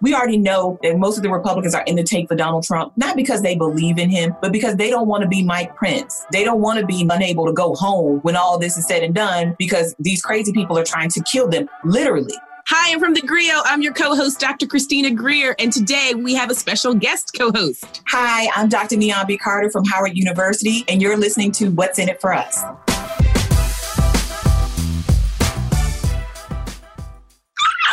we already know that most of the Republicans are in the take for Donald Trump, not because they believe in him, but because they don't want to be Mike Pence. They don't want to be unable to go home when all this is said and done because these crazy people are trying to kill them, literally. Hi, I'm from the Grio. I'm your co host, Dr. Christina Greer. And today we have a special guest co host. Hi, I'm Dr. Niambi Carter from Howard University, and you're listening to What's in It for Us.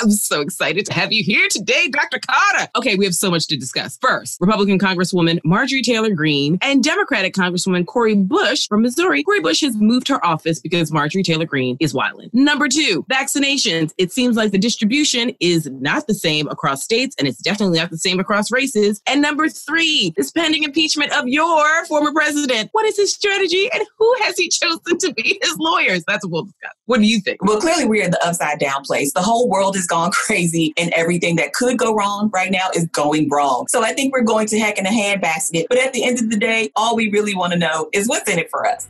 I'm so excited to have you here today, Dr. Carter. Okay, we have so much to discuss. First, Republican Congresswoman Marjorie Taylor Greene and Democratic Congresswoman Cori Bush from Missouri. Cori Bush has moved her office because Marjorie Taylor Greene is wilding. Number two, vaccinations. It seems like the distribution is not the same across states, and it's definitely not the same across races. And number three, this pending impeachment of your former president. What is his strategy, and who has he chosen to be his lawyers? That's what we'll discuss. What do you think? Well, clearly we're in the upside down place. The whole world is gone crazy and everything that could go wrong right now is going wrong. So I think we're going to heck in a handbasket. But at the end of the day, all we really want to know is what's in it for us.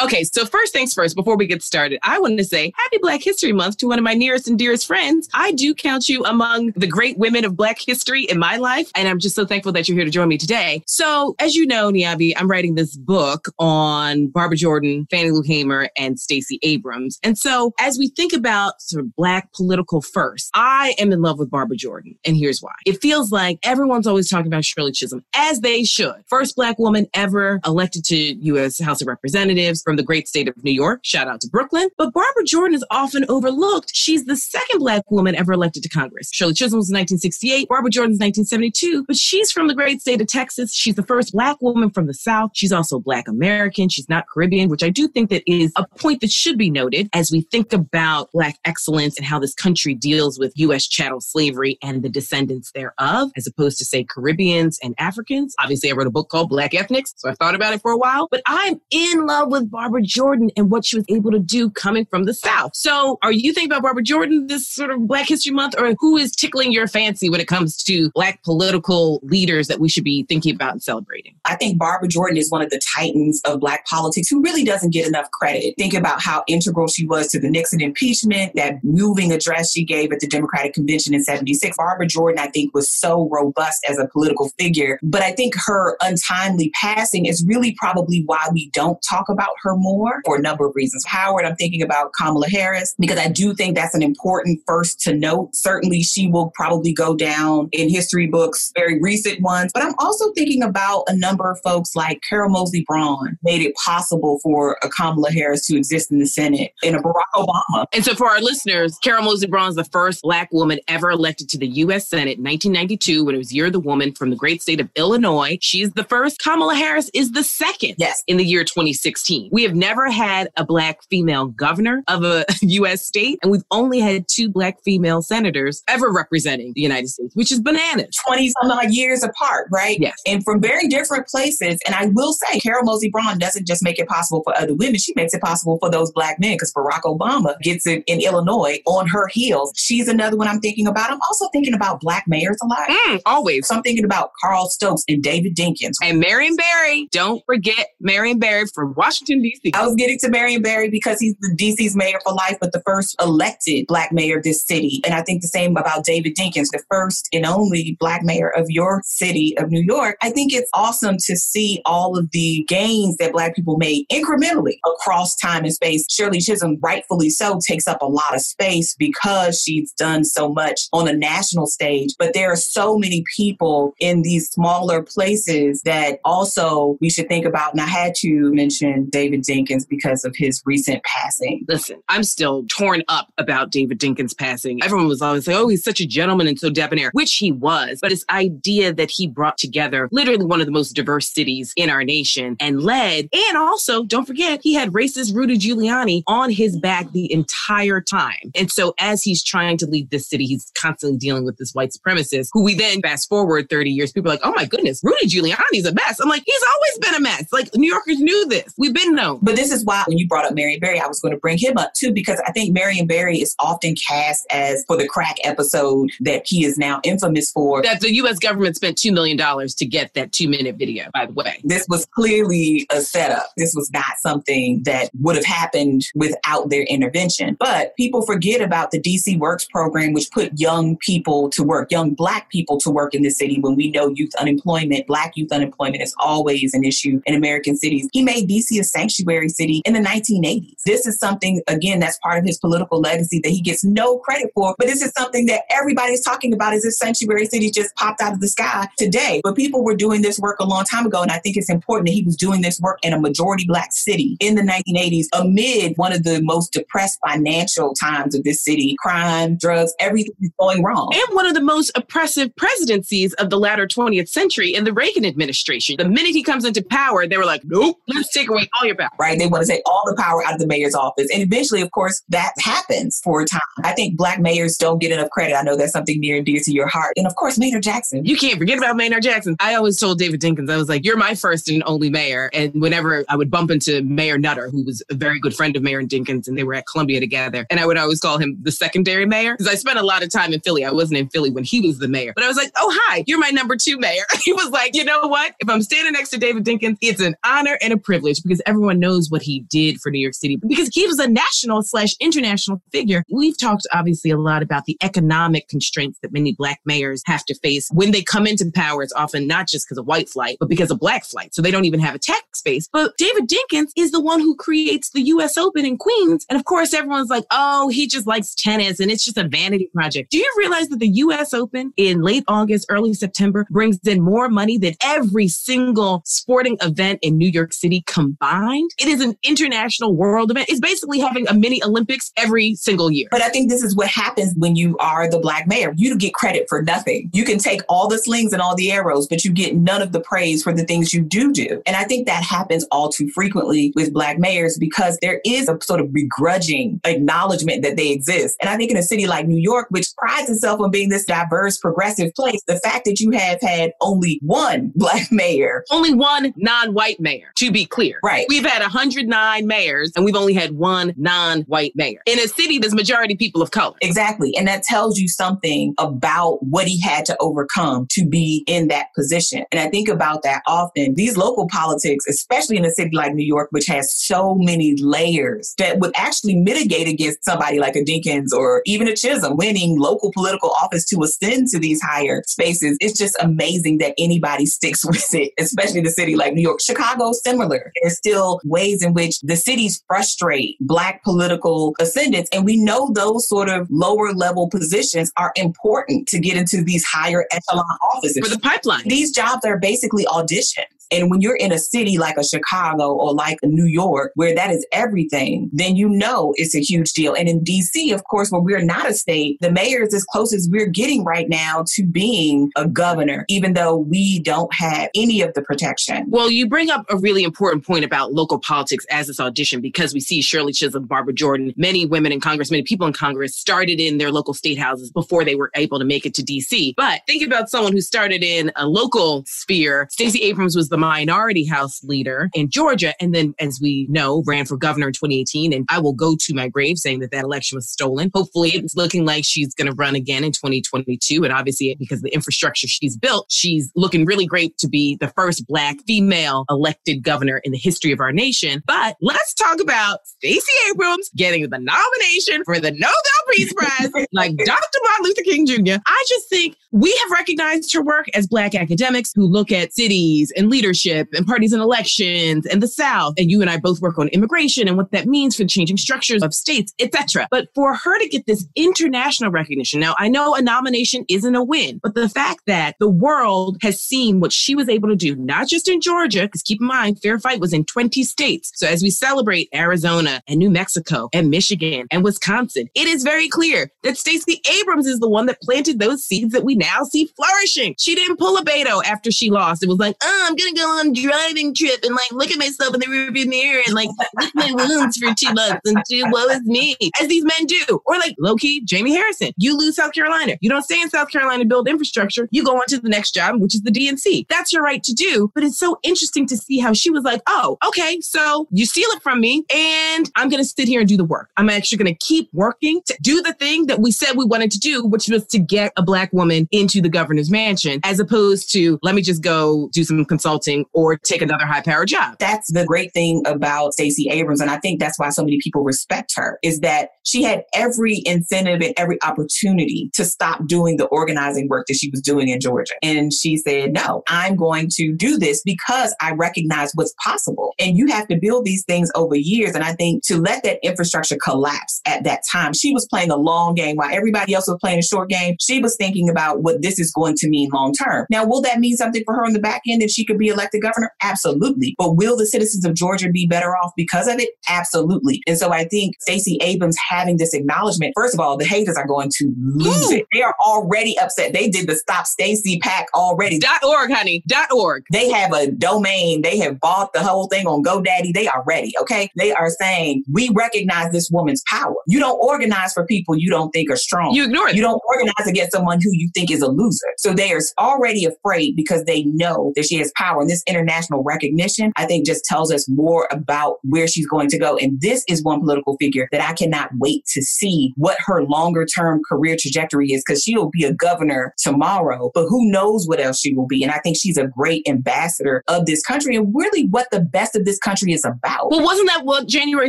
Okay, so first things first, before we get started, I wanted to say happy Black History Month to one of my nearest and dearest friends. I do count you among the great women of Black history in my life, and I'm just so thankful that you're here to join me today. So, as you know, Niambi, I'm writing this book on Barbara Jordan, Fannie Lou Hamer, and Stacey Abrams. And so, as we think about sort of Black political first, I am in love with Barbara Jordan, and here's why. It feels like everyone's always talking about Shirley Chisholm, as they should. First Black woman ever elected to U.S. House of Representatives from the great state of New York. Shout out to Brooklyn. But Barbara Jordan is often overlooked. She's the second Black woman ever elected to Congress. Shirley Chisholm was in 1968, Barbara Jordan's 1972, but she's from the great state of Texas. She's the first Black woman from the South. She's also Black American. She's not Caribbean, which I do think that is a point that should be noted as we think about Black excellence and how this country deals with U.S. chattel slavery and the descendants thereof, as opposed to, say, Caribbeans and Africans. Obviously, I wrote a book called Black Ethnics, so I thought about it for a while, but I'm in love with Barbara Jordan and what she was able to do coming from the South. So, are you thinking about Barbara Jordan this sort of Black History Month, or who is tickling your fancy when it comes to Black political leaders that we should be thinking about and celebrating? I think Barbara Jordan is one of the titans of Black politics who really doesn't get enough credit. Think about how integral she was to the Nixon impeachment, that moving address she gave at the Democratic Convention in 76. Barbara Jordan, I think, was so robust as a political figure. But I think her untimely passing is really probably why we don't talk about her more for a number of reasons. Howard, I'm thinking about Kamala Harris because I do think that's an important first to note. Certainly, she will probably go down in history books, very recent ones. But I'm also thinking about a number of folks like Carol Moseley Braun made it possible for a Kamala Harris to exist in the Senate and a Barack Obama. And so, for our listeners, Carol Moseley Braun is the first Black woman ever elected to the U.S. Senate in 1992 when it was Year of the Woman from the great state of Illinois. She's the first. Kamala Harris is the second. Yes. In the year 2016. We have never had a Black female governor of a U.S. state, and we've only had two Black female senators ever representing the United States, which is bananas. 20 some odd years apart, right? Yes. And from very different places. And I will say, Carol Moseley Braun doesn't just make it possible for other women, she makes it possible for those Black men because Barack Obama gets it in Illinois on her heels. She's another one I'm thinking about. I'm also thinking about Black mayors a lot. Mm, always. So I'm thinking about Carl Stokes and David Dinkins. And Marion Barry. Don't forget Marion Barry from Washington, D.C. I was getting to Marion Barry because he's the DC's mayor for life, but the first elected black mayor of this city. And I think the same about David Dinkins, the first and only black mayor of your city of New York. I think it's awesome to see all of the gains that black people made incrementally across time and space. Shirley Chisholm, rightfully so, takes up a lot of space because she's done so much on a national stage. But there are so many people in these smaller places that also we should think about. And I had to mention David Dinkins because of his recent passing. Listen, I'm still torn up about David Dinkins passing. Everyone was always like, oh, he's such a gentleman and so debonair, which he was. But his idea that he brought together literally one of the most diverse cities in our nation and led, and also, don't forget, he had racist Rudy Giuliani on his back the entire time. And so as he's trying to lead this city, he's constantly dealing with this white supremacist who we then fast forward 30 years, people are like, oh my goodness, Rudy Giuliani's a mess. I'm like, he's always been a mess. Like New Yorkers knew this. We've been But this is why when you brought up Marion Barry, I was going to bring him up too, because I think Marion Barry is often cast as for the crack episode that he is now infamous for. That the U.S. government spent $2 million to get that two minute video, by the way. This was clearly a setup. This was not something that would have happened without their intervention. But people forget about the DC Works program, which put young people to work, young Black people to work in the city when we know youth unemployment, Black youth unemployment is always an issue in American cities. He made DC a sanctuary city in the 1980s. This is something, again, that's part of his political legacy that he gets no credit for. But this is something that everybody's talking about as if sanctuary city just popped out of the sky today. But people were doing this work a long time ago. And I think it's important that he was doing this work in a majority Black city in the 1980s amid one of the most depressed financial times of this city crime, drugs, everything is going wrong. And one of the most oppressive presidencies of the latter 20th century in the Reagan administration. The minute he comes into power, they were like, nope, let's take away all your power. Right? They want to take all the power out of the mayor's office. And eventually, of course, that happens for a time. I think black mayors don't get enough credit. I know that's something near and dear to your heart. And of course, Maynard Jackson. You can't forget about Maynard Jackson. I always told David Dinkins, I was like, you're my first and only mayor. And whenever I would bump into Mayor Nutter, who was a very good friend of Mayor Dinkins, and they were at Columbia together, and I would always call him the secondary mayor because I spent a lot of time in Philly. I wasn't in Philly when he was the mayor, but I was like, oh, hi, you're my number two mayor. he was like, you know what? If I'm standing next to David Dinkins, it's an honor and a privilege because everyone knows what he did for New York City because he was a national slash international figure. We've talked obviously a lot about the economic constraints that many black mayors have to face when they come into power. It's often not just because of white flight, but because of black flight. So they don't even have a tax base. But David Dinkins is the one who creates the US Open in Queens. And of course, everyone's like, oh, he just likes tennis and it's just a vanity project. Do you realize that the US Open in late August, early September brings in more money than every single sporting event in New York City combined? It is an international world event. It's basically having a mini Olympics every single year. But I think this is what happens when you are the black mayor. You get credit for nothing. You can take all the slings and all the arrows, but you get none of the praise for the things you do do. And I think that happens all too frequently with black mayors because there is a sort of begrudging acknowledgement that they exist. And I think in a city like New York, which prides itself on being this diverse, progressive place, the fact that you have had only one black mayor, only one non-white mayor, to be clear. Right. We've had 109 mayors and we've only had one non-white mayor in a city that's majority people of color. Exactly. And that tells you something about what he had to overcome to be in that position. And I think about that often. These local politics, especially in a city like New York, which has so many layers that would actually mitigate against somebody like a Dinkins or even a Chisholm winning local political office to ascend to these higher spaces. It's just amazing that anybody sticks with it, especially in a city like New York. Chicago, similar. There's still ways in which the cities frustrate Black political ascendants. And we know those sort of lower level positions are important to get into these higher echelon offices. For the pipeline. These jobs are basically auditions. And when you're in a city like a Chicago or like a New York, where that is everything, then you know it's a huge deal. And in DC, of course, where we're not a state, the mayor is as close as we're getting right now to being a governor, even though we don't have any of the protection. Well, you bring up a really important point about local politics as this audition because we see Shirley Chisholm, Barbara Jordan, many women in Congress, many people in Congress started in their local state houses before they were able to make it to DC. But think about someone who started in a local sphere. Stacey Abrams was the minority house leader in Georgia. And then, as we know, ran for governor in 2018. And I will go to my grave saying that that election was stolen. Hopefully, it's looking like she's going to run again in 2022. And obviously, because of the infrastructure she's built, she's looking really great to be the first Black female elected governor in the history of our nation. But let's talk about Stacey Abrams getting the nomination for the Nobel Peace Prize, like Dr. Martin Luther King Jr. I just think we have recognized her work as Black academics who look at cities and leadership and parties and elections and the South. And you and I both work on immigration and what that means for changing structures of states, etc. But for her to get this international recognition, now I know a nomination isn't a win, but the fact that the world has seen what she was able to do, not just in Georgia, because keep in mind, Fair Fight was in 20 states. So as we celebrate Arizona and New Mexico and Michigan and Wisconsin, it is very clear that Stacey Abrams is the one that planted those seeds that we now see flourishing. She didn't pull a Beto after she lost. It was like, oh, I'm going to go on oh, driving trip and like look at myself in the rearview mirror and like lick my wounds for two months and do woe is me, as these men do. Or like low key, Jamie Harrison. You lose South Carolina. You don't stay in South Carolina build infrastructure. You go on to the next job, which is the DNC. That's your right to do. But it's so interesting to see how she was like, oh, okay, so you steal it from me and I'm going to sit here and do the work. I'm actually going to keep working to do the thing that we said we wanted to do, which was to get a black woman into the governor's mansion, as opposed to let me just go do some consulting or take another high power job. That's the great thing about Stacey Abrams. And I think that's why so many people respect her is that she had every incentive and every opportunity to stop doing the organizing work that she was doing in Georgia. And she said, no, I'm going to do this because I recognize what's possible. And you have to build these things over years. And I think to let that infrastructure collapse at that time, she was playing a long game while everybody else was playing a short game. She was thinking about what this is going to mean long term. Now, will that mean something for her on the back end if she could be elected governor? Absolutely. But will the citizens of Georgia be better off because of it? Absolutely. And so I think Stacey Abrams having this acknowledgement, first of all, the haters are going to lose Ooh. it. They are already upset. They did the Stop Stacey PAC already. Dot org, honey. Dot org. They have a domain. They have bought the whole thing on GoDaddy. They are ready. Okay. They are saying, we recognize this woman's power. You don't organize for people you don't think are strong. You ignore it. You don't organize against someone who you think is a loser. So they are already afraid because they know that she has power. And this international recognition, I think, just tells us more about where she's going to go. And this is one political figure that I cannot wait to see what her longer term career trajectory is because she'll be a governor tomorrow, but who knows what else she will be. And I think she's a great ambassador of this country and really what the best of this country is about. Well, wasn't that what January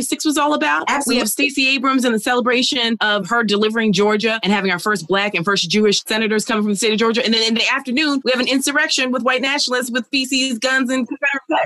6th was all about? Absolutely. We have Stacey Abrams and the celebration of her delivering Georgia and having our first black and first Jewish senators coming from the state of Georgia. And then in the afternoon, we have an insurrection with white nationalists with feces, guns, and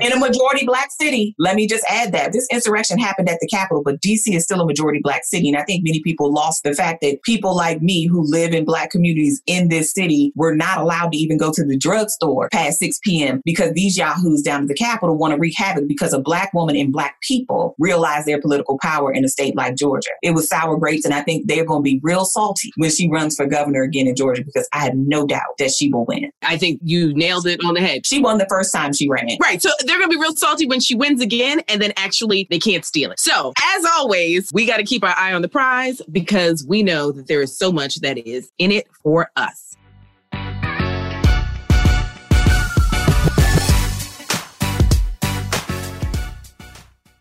in a majority black city. Let me just add that this insurrection happened at the Capitol, but DC is still a majority black city. And I think many people lost the fact that people like me who live in black communities in this city were not allowed to even go to the drugstore past 6 p.m. because these yahoos down at the Capitol want to wreak havoc because a black woman and black people realize their political power in a state like Georgia. It was sour grapes, and I think they're going to be real salty when she runs for governor again in Georgia because I have no doubt that she will win. I think you nailed it on the head. She won the first time she ran. Right. So they're to be real salty when she wins again, and then actually they can't steal it. So, as always, we got to keep our eye on the prize because we know that there is so much that is in it for us.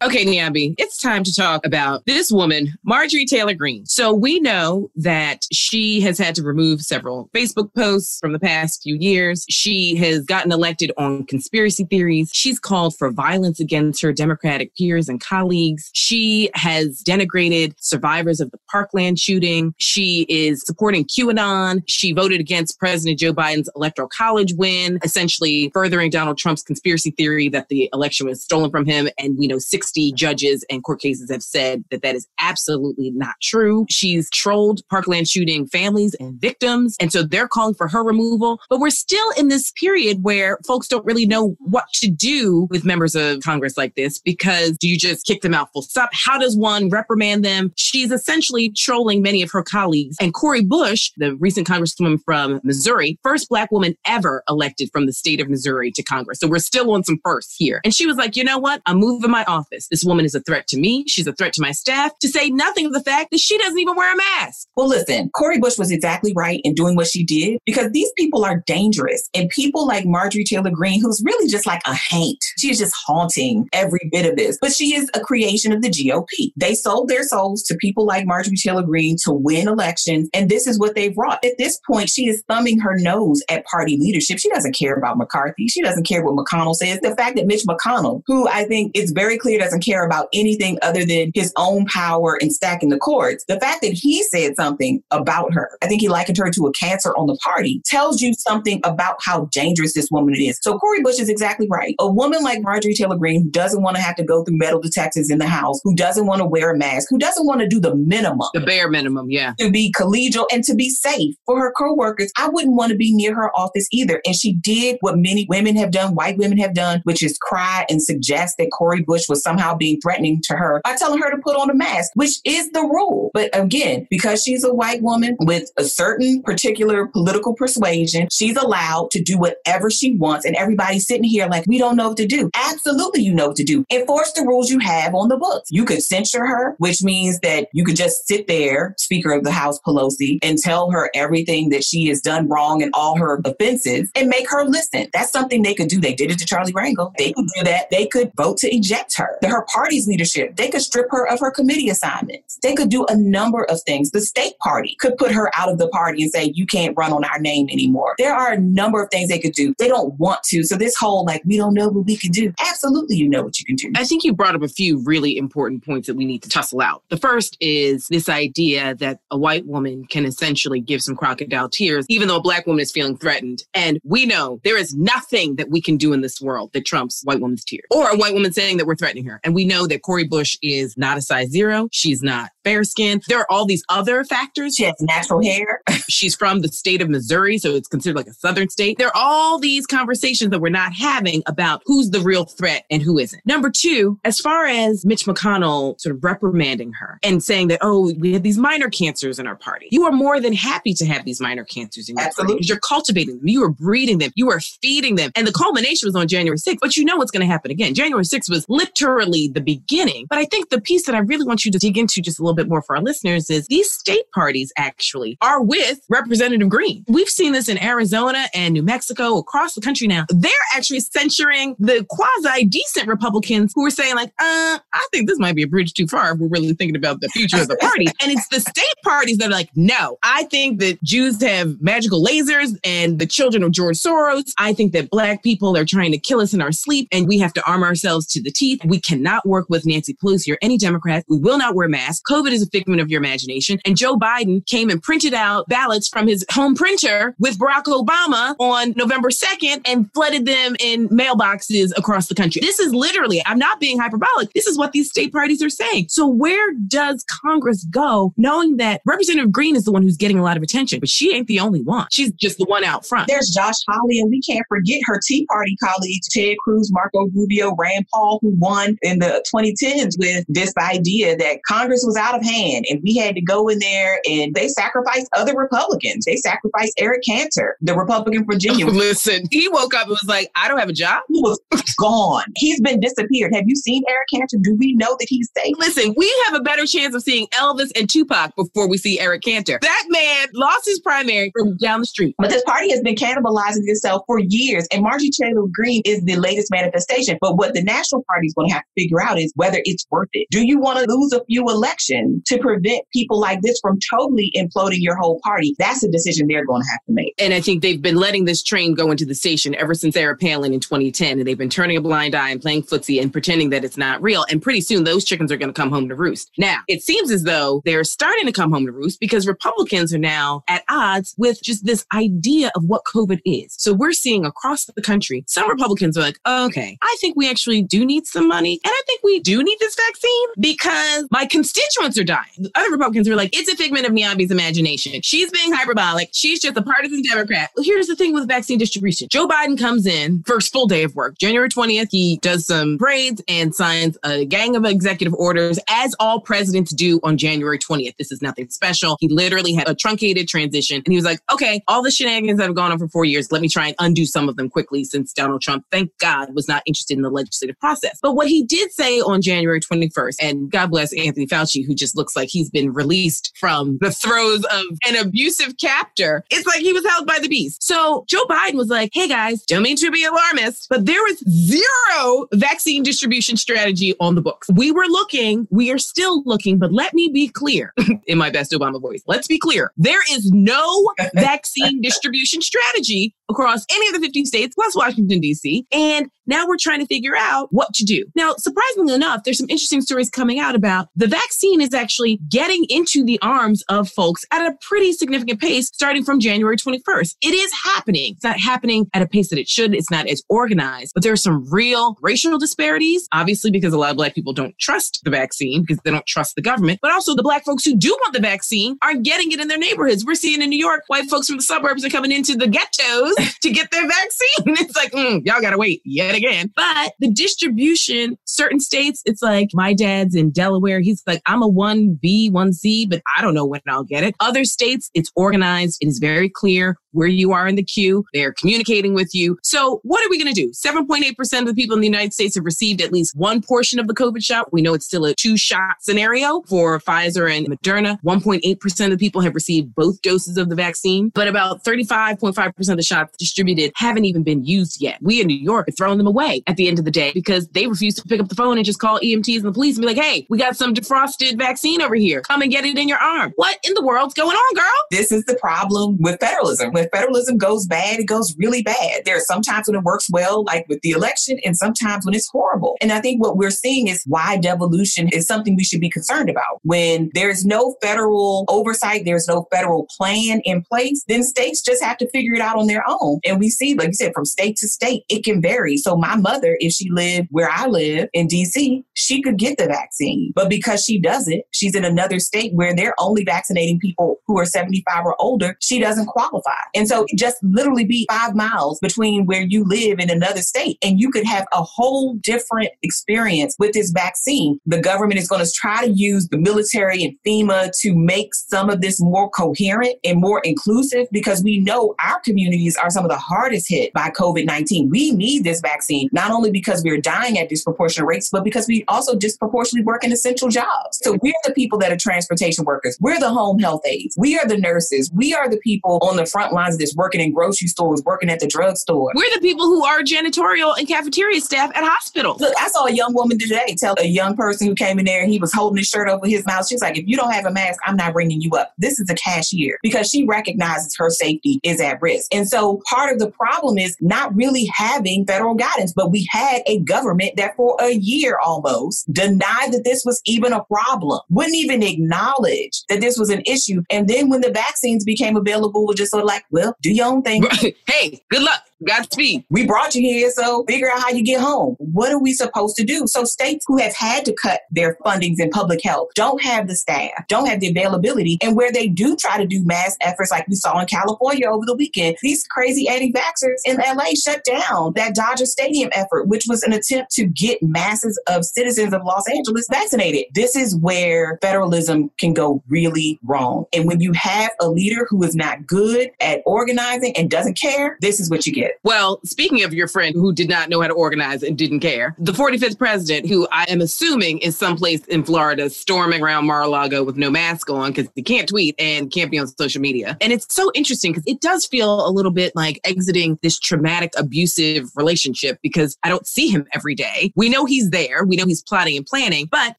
Okay, Niambi, it's time to talk about this woman, Marjorie Taylor Greene. So we know that she has had to remove several Facebook posts from the past few years. She has gotten elected on conspiracy theories. She's called for violence against her Democratic peers and colleagues. She has denigrated survivors of the Parkland shooting. She is supporting QAnon. She voted against President Joe Biden's electoral college win, essentially furthering Donald Trump's conspiracy theory that the election was stolen from him. And we know six 60 judges and court cases have said that that is absolutely not true. She's trolled Parkland shooting families and victims. And so they're calling for her removal. But we're still in this period where folks don't really know what to do with members of Congress like this because do you just kick them out full stop? How does one reprimand them? She's essentially trolling many of her colleagues. And Cori Bush, the recent congresswoman from Missouri, first black woman ever elected from the state of Missouri to Congress. So we're still on some firsts here. And she was like, you know what? I'm moving my office this. This woman is a threat to me. She's a threat to my staff, to say nothing of the fact that she doesn't even wear a mask. Well, listen, Cori Bush was exactly right in doing what she did because these people are dangerous. And people like Marjorie Taylor Greene, who's really just like a haint, she is just haunting every bit of this. But she is a creation of the GOP. They sold their souls to people like Marjorie Taylor Greene to win elections. And this is what they've wrought. At this point, she is thumbing her nose at party leadership. She doesn't care about McCarthy. She doesn't care what McConnell says. The fact that Mitch McConnell, who I think it's very clear doesn't care about anything other than his own power and stacking the courts. The fact that he said something about her, I think he likened her to a cancer on the party, tells you something about how dangerous this woman is. So Cori Bush is exactly right. A woman like Marjorie Taylor Greene who doesn't want to have to go through metal detectors in the house, who doesn't want to wear a mask, who doesn't want to do the minimum. The bare minimum, yeah. To be collegial and to be safe for her co-workers. I wouldn't want to be near her office either. And she did what many women have done, white women have done, which is cry and suggest that Cori Bush was somehow somehow being threatening to her by telling her to put on a mask, which is the rule. But again, because she's a white woman with a certain particular political persuasion, she's allowed to do whatever she wants. And everybody's sitting here like, we don't know what to do. Absolutely, you know what to do. Enforce the rules you have on the books. You could censure her, which means that you could just sit there, Speaker of the House Pelosi, and tell her everything that she has done wrong and all her offenses and make her listen. That's something they could do. They did it to Charlie Rangel. They could do that. They could vote to eject her. Her party's leadership, they could strip her of her committee assignments. They could do a number of things. The state party could put her out of the party and say, you can't run on our name anymore. There are a number of things they could do. They don't want to. So this whole like, we don't know what we can do. Absolutely, you know what you can do. I think you brought up a few really important points that we need to tussle out. The first is this idea that a white woman can essentially give some crocodile tears, even though a black woman is feeling threatened. And we know there is nothing that we can do in this world that trumps white woman's tears or a white woman saying that we're threatening her. And we know that Cori Bush is not a size zero. She's not fair skinned. There are all these other factors. She has natural hair. She's from the state of Missouri, so it's considered like a southern state. There are all these conversations that we're not having about who's the real threat and who isn't. Number two, as far as Mitch McConnell sort of reprimanding her and saying that, oh, we have these minor cancers in our party. You are more than happy to have these minor cancers in your Absolutely. party. You're cultivating them. You are breeding them. You are feeding them. And the culmination was on January 6th, but you know what's going to happen again. January 6th was literally the beginning. But I think the piece that I really want you to dig into just a little bit more for our listeners is these state parties actually are with Representative Greene. We've seen this in Arizona and New Mexico, across the country now. They're actually censuring the quasi decent Republicans who are saying, like, uh, I think this might be a bridge too far if we're really thinking about the future of the party. and it's the state parties that are like, no, I think that Jews have magical lasers and the children of George Soros. I think that black people are trying to kill us in our sleep and we have to arm ourselves to the teeth. We cannot work with Nancy Pelosi or any Democrat. We will not wear masks. COVID is a figment of your imagination. And Joe Biden came and printed out ballots from his home printer with Barack Obama on November 2nd and flooded them in mailboxes across the country. This is literally, I'm not being hyperbolic. This is what these state parties are saying. So where does Congress go knowing that Representative Greene is the one who's getting a lot of attention, but she ain't the only one. She's just the one out front. There's Josh Hawley, and we can't forget her Tea Party colleagues, Ted Cruz, Marco Rubio, Rand Paul, who won in the 2010s with this idea that Congress was out of hand and we had to go in there and they sacrificed other Republicans. They sacrificed Eric Cantor, the Republican from Virginia. Listen, he woke up and was like, I don't have a job. He was gone. He's been disappeared. Have you seen Eric Cantor? Do we know that he's safe? Listen, we have a better chance of seeing Elvis and Tupac before we see Eric Cantor. That man lost his primary from down the street. But this party has been cannibalizing itself for years. And Marjorie Taylor Greene is the latest manifestation. But what the National Party is going to have figure out is whether it's worth it. Do you want to lose a few elections to prevent people like this from totally imploding your whole party? That's a decision they're going to have to make. And I think they've been letting this train go into the station ever since Sarah Palin in 2010. And they've been turning a blind eye and playing footsie and pretending that it's not real. And pretty soon those chickens are going to come home to roost. Now, it seems as though they're starting to come home to roost because Republicans are now at odds with just this idea of what COVID is. So we're seeing across the country, some Republicans are like, okay, I think we actually do need some money. And I think we do need this vaccine because my constituents are dying. Other Republicans were like, it's a figment of Niambi's imagination. She's being hyperbolic. She's just a partisan Democrat. Well, here's the thing with vaccine distribution. Joe Biden comes in first full day of work. January 20th, he does some parades and signs a gang of executive orders, as all presidents do on January 20th. This is nothing special. He literally had a truncated transition and he was like, okay, all the shenanigans that have gone on for four years, let me try and undo some of them quickly since Donald Trump, thank God, was not interested in the legislative process. But what he did say on January 21st, and God bless Anthony Fauci, who just looks like he's been released from the throes of an abusive captor, it's like he was held by the beast. So Joe Biden was like, hey guys, don't mean to be alarmist, but there was zero vaccine distribution strategy on the books. We were looking, we are still looking, but let me be clear in my best Obama voice. Let's be clear. There is no vaccine distribution strategy across any of the 50 states plus Washington, D.C. And now we're trying to figure out what to do. Now, surprisingly enough, there's some interesting stories coming out about the vaccine is actually getting into the arms of folks at a pretty significant pace starting from January 21st. It is happening. It's not happening at a pace that it should. It's not as organized, but there are some real racial disparities, obviously, because a lot of Black people don't trust the vaccine because they don't trust the government, but also the Black folks who do want the vaccine aren't getting it in their neighborhoods. We're seeing in New York, white folks from the suburbs are coming into the ghettos to get their vaccine. It's like, mm, y'all got to wait yet again. But the distribution certain states, it's like my dad's in Delaware. He's like, I'm a 1B, 1C, but I don't know when I'll get it. Other states, it's organized. It is very clear where you are in the queue. They're communicating with you. So what are we going to do? 7.8% of the people in the United States have received at least one portion of the COVID shot. We know it's still a two shot scenario for Pfizer and Moderna. 1.8% of the people have received both doses of the vaccine, but about 35.5% of the shots distributed haven't even been used yet. We in New York are throwing them away at the end of the day because they refuse to pick up the phone and just call EMTs and the police and be like, hey, we got some defrosted vaccine over here. Come and get it in your arm. What in the world's going on, girl? This is the problem with federalism. When federalism goes bad, it goes really bad. There are sometimes when it works well, like with the election, and sometimes when it's horrible. And I think what we're seeing is why devolution is something we should be concerned about. When there's no federal oversight, there's no federal plan in place, then states just have to figure it out on their own. And we see, like you said, from state to state, it can vary. So my mother, if she lived where I live in DC, she could get the vaccine. But because she doesn't, she's in another state where they're only vaccinating people who are 75 or older, she doesn't qualify. And so just literally be five miles between where you live in another state, and you could have a whole different experience with this vaccine. The government is going to try to use the military and FEMA to make some of this more coherent and more inclusive because we know our communities are some of the hardest hit by COVID 19. We need this vaccine, not only because we're dying at disproportionate rates, but because we also disproportionately work in essential jobs. So we're the people that are transportation workers. We're the home health aides. We are the nurses. We are the people on the front lines that's working in grocery stores, working at the drugstore. We're the people who are janitorial and cafeteria staff at hospitals. Look, I saw a young woman today tell a young person who came in there and he was holding his shirt over his mouth. She's like, if you don't have a mask, I'm not bringing you up. This is a cashier because she recognizes her safety is at risk. And so part of the problem is not really having federal guidance, but we had a government that for a year almost denied that this was even a problem, wouldn't even acknowledge that this was an issue. And then when the vaccines became available, we're just sort of like, well, do your own thing. hey, good luck. Godspeed. We brought you here, so figure out how you get home. What are we supposed to do? So states who have had to cut their fundings in public health don't have the staff, don't have the availability. And where they do try to do mass efforts like we saw in California over the weekend, these crazy anti-vaxxers in LA shut down that Dodger Stadium effort, which was an attempt to get masses of citizens of Los Angeles vaccinated. This is where federalism can go really wrong. And when you have a leader who is not good at organizing and doesn't care, this is what you get. Well, speaking of your friend who did not know how to organize and didn't care, the 45th president, who I am assuming is someplace in Florida storming around Mar-a-Lago with no mask on because he can't tweet and can't be on social media. And it's so interesting because it does feel a little bit like exiting this traumatic, abusive relationship because I don't see him every day. We know he's there. We know he's plotting and planning, but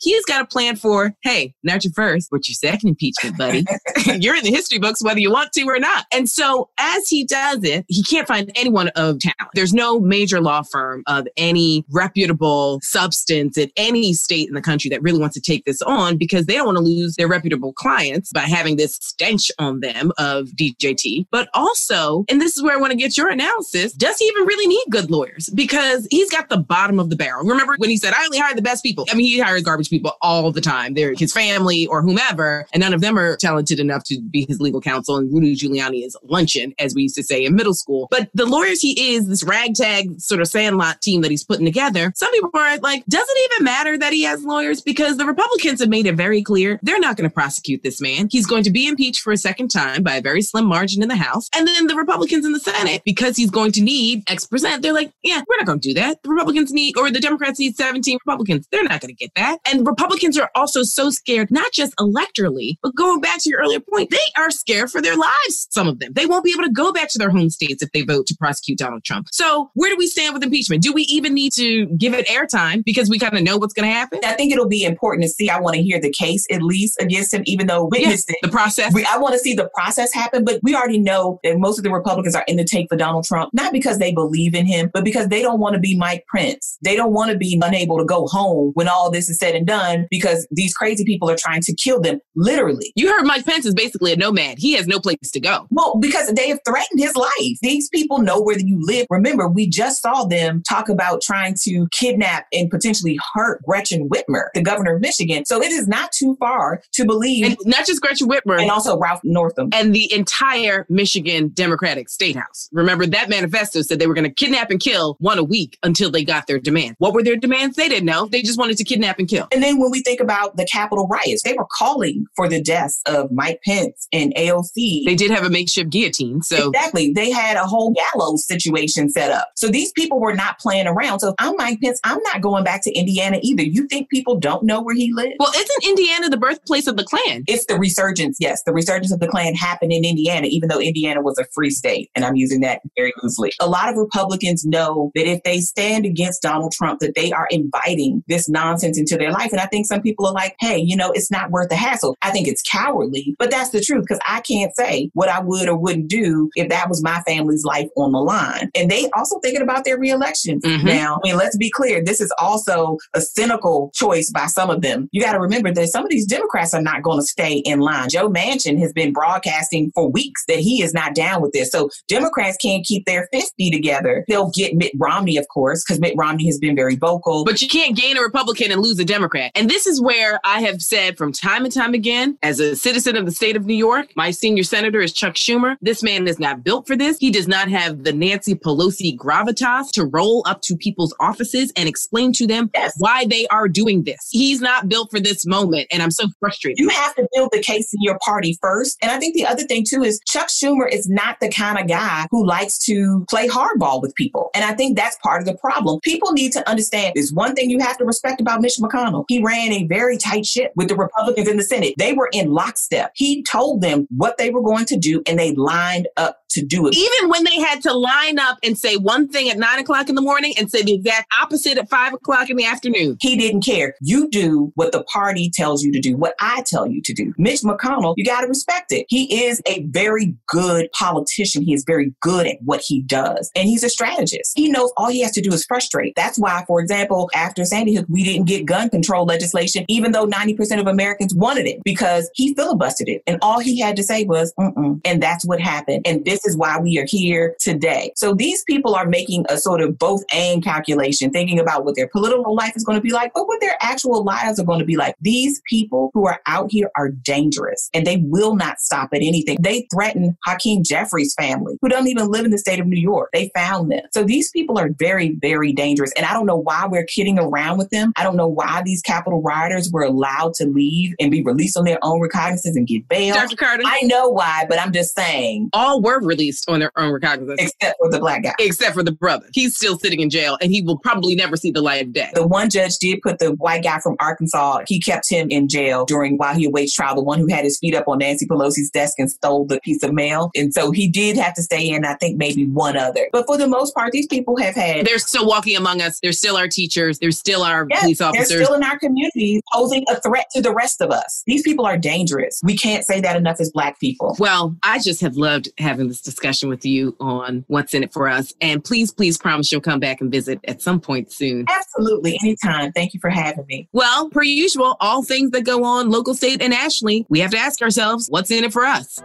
he's got a plan for, hey, not your first, but your second impeachment, buddy. You're in the history books whether you want to or not. And so as he does it, he can't find anyone of talent. There's no major law firm of any reputable substance in any state in the country that really wants to take this on because they don't want to lose their reputable clients by having this stench on them of DJT. But also, and this is where I want to get your analysis, does he even really need good lawyers? Because he's got the bottom of the barrel. Remember when he said, I only hire the best people? I mean, he hires garbage people all the time. They're his family or whomever, and none of them are talented enough to be his legal counsel. And Rudy Giuliani is luncheon, as we used to say in middle school. But the lawyers he is, this ragtag sort of sandlot team that he's putting together, some people are like, does it even matter that he has lawyers? Because the Republicans have made it very clear they're not going to prosecute this man. He's going to be impeached for a second time by a very slim margin in the House. And then the Republicans in the Senate, because he's going to need X percent, they're like, yeah, we're not going to do that. The Republicans need, or the Democrats need 17 Republicans. They're not going to get that. And Republicans are also so scared, not just electorally, but going back to your earlier point, they are scared for their lives, some of them. They won't be able to go back to their home states if they vote to prosecute Donald Trump. So where do we stand with impeachment? Do we even need to give it airtime because we kind of know what's going to happen? I think it'll be important to see. I want to hear the case at least against him, even though it. The process. We, I want to see the process happen, but we already know that most of the Republicans are in the take for Donald Trump, not because they believe in him, but because they don't want to be Mike Pence. They don't want to be unable to go home when all this is said and done because these crazy people are trying to kill them, literally. You heard Mike Pence is basically a nomad. He has no place to go. Well, because they have threatened his life. These people know where you live. Remember, we just saw them talk about trying to kidnap and potentially hurt Gretchen Whitmer, the governor of Michigan. So it is not too far to believe. And not just Gretchen Whitmer. And also Ralph Northam. And the entire Michigan Democratic State House. Remember, that manifesto said they were going to kidnap and kill one a week until they got their demand. What were their demands? They didn't know. They just wanted to kidnap and kill. And then when we think about the Capitol riots, they were calling for the deaths of Mike Pence and AOC. They did have a makeshift guillotine. So exactly. They had a whole gallows situation set up. So these people were not playing around. So I'm Mike Pence. I'm not going back to Indiana either. You think people don't know where he lives? Well, isn't Indiana the birthplace of the Klan? It's the resurgence. Yes, the resurgence of the Klan happened in Indiana, even though Indiana was a free state. And I'm using that very loosely. A lot of Republicans know that if they stand against Donald Trump, that they are inviting this nonsense into their life. And I think some people are like, hey, you know, it's not worth the hassle. I think it's cowardly, but that's the truth because I can't say what I would or wouldn't do if that was my family's life on the line. And they also thinking about their reelections mm-hmm. now. I mean, let's be clear. This is also a cynical choice by some of them. You got to remember that some of these Democrats are not going to stay in line. Joe Manchin has been broadcasting for weeks that he is not down with this. So Democrats can't keep their 50 together. They'll get Mitt Romney, of course, because Mitt Romney has been very vocal. But you can't gain a Republican and lose a Democrat. And this is where I have said from time and time again, as a citizen of the state of New York, my senior senator is Chuck Schumer. This man is not built for this. He does not have the Nancy Pelosi gravitas to roll up to people's offices and explain to them yes. why they are doing this. He's not built for this moment. And I'm so frustrated. You have to build the case in your party first. And I think the other thing too is Chuck Schumer is not the kind of guy who likes to play hardball with people. And I think that's part of the problem. People need to understand there's one thing you have to respect about Mitch McConnell. He ran a very tight ship with the Republicans in the Senate. They were in lockstep. He told them what they were going to do and they lined up to do it. Even when they had to line up and say one thing at nine o'clock in the morning and say the exact opposite at five o'clock in the afternoon. He didn't care. You do what the party tells you to do, what I tell you to do. Mitch McConnell, you got to respect it. He is a very good politician. He is very good at what he does. And he's a strategist. He knows all he has to do is frustrate. That's why, for example, after Sandy Hook, we didn't get gun control legislation, even though 90% of Americans wanted it because he filibustered it. And all he had to say was, Mm-mm. and that's what happened. And this is why we are here today. So these people are making a sort of both and calculation, thinking about what their political life is going to be like, but what their actual lives are going to be like. These people who are out here are dangerous and they will not stop at anything. They threaten Hakeem Jeffries' family, who doesn't even live in the state of New York. They found them. So these people are very, very dangerous. And I don't know why we're kidding around with them. I don't know why these Capitol rioters were allowed to leave and be released on their own recognizance and get bail. Dr. Carter. I know why, but I'm just saying. All were released on their own recognizance. Except for the black guy. Except for the brother. He's still sitting in jail and he will probably never see the light of day. The one judge did put the white guy from Arkansas, he kept him in jail during while he awaits trial, the one who had his feet up on Nancy Pelosi's desk and stole the piece of mail. And so he did have to stay in, I think maybe one other. But for the most part, these people have had. They're still walking among us. They're still our teachers. They're still our yes, police officers. They're still in our communities posing a threat to the rest of us. These people are dangerous. We can't say that enough as Black people. Well, I just have loved having this discussion with you on what's in it for us. And please, please promise you'll come back and visit at some point soon. Absolutely. Anytime. Thank you for having me. Well, per usual, all things that go on local, state, and nationally, we have to ask ourselves what's in it for us?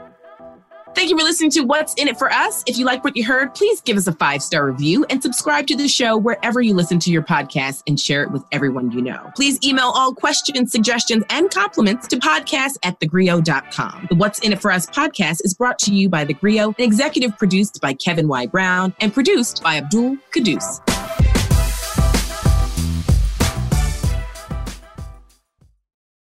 Thank you for listening to What's in It for Us. If you like what you heard, please give us a five star review and subscribe to the show wherever you listen to your podcast and share it with everyone you know. Please email all questions, suggestions, and compliments to podcast at thegrio.com. The What's in It for Us podcast is brought to you by The Grio and executive produced by Kevin Y. Brown and produced by Abdul Kadus.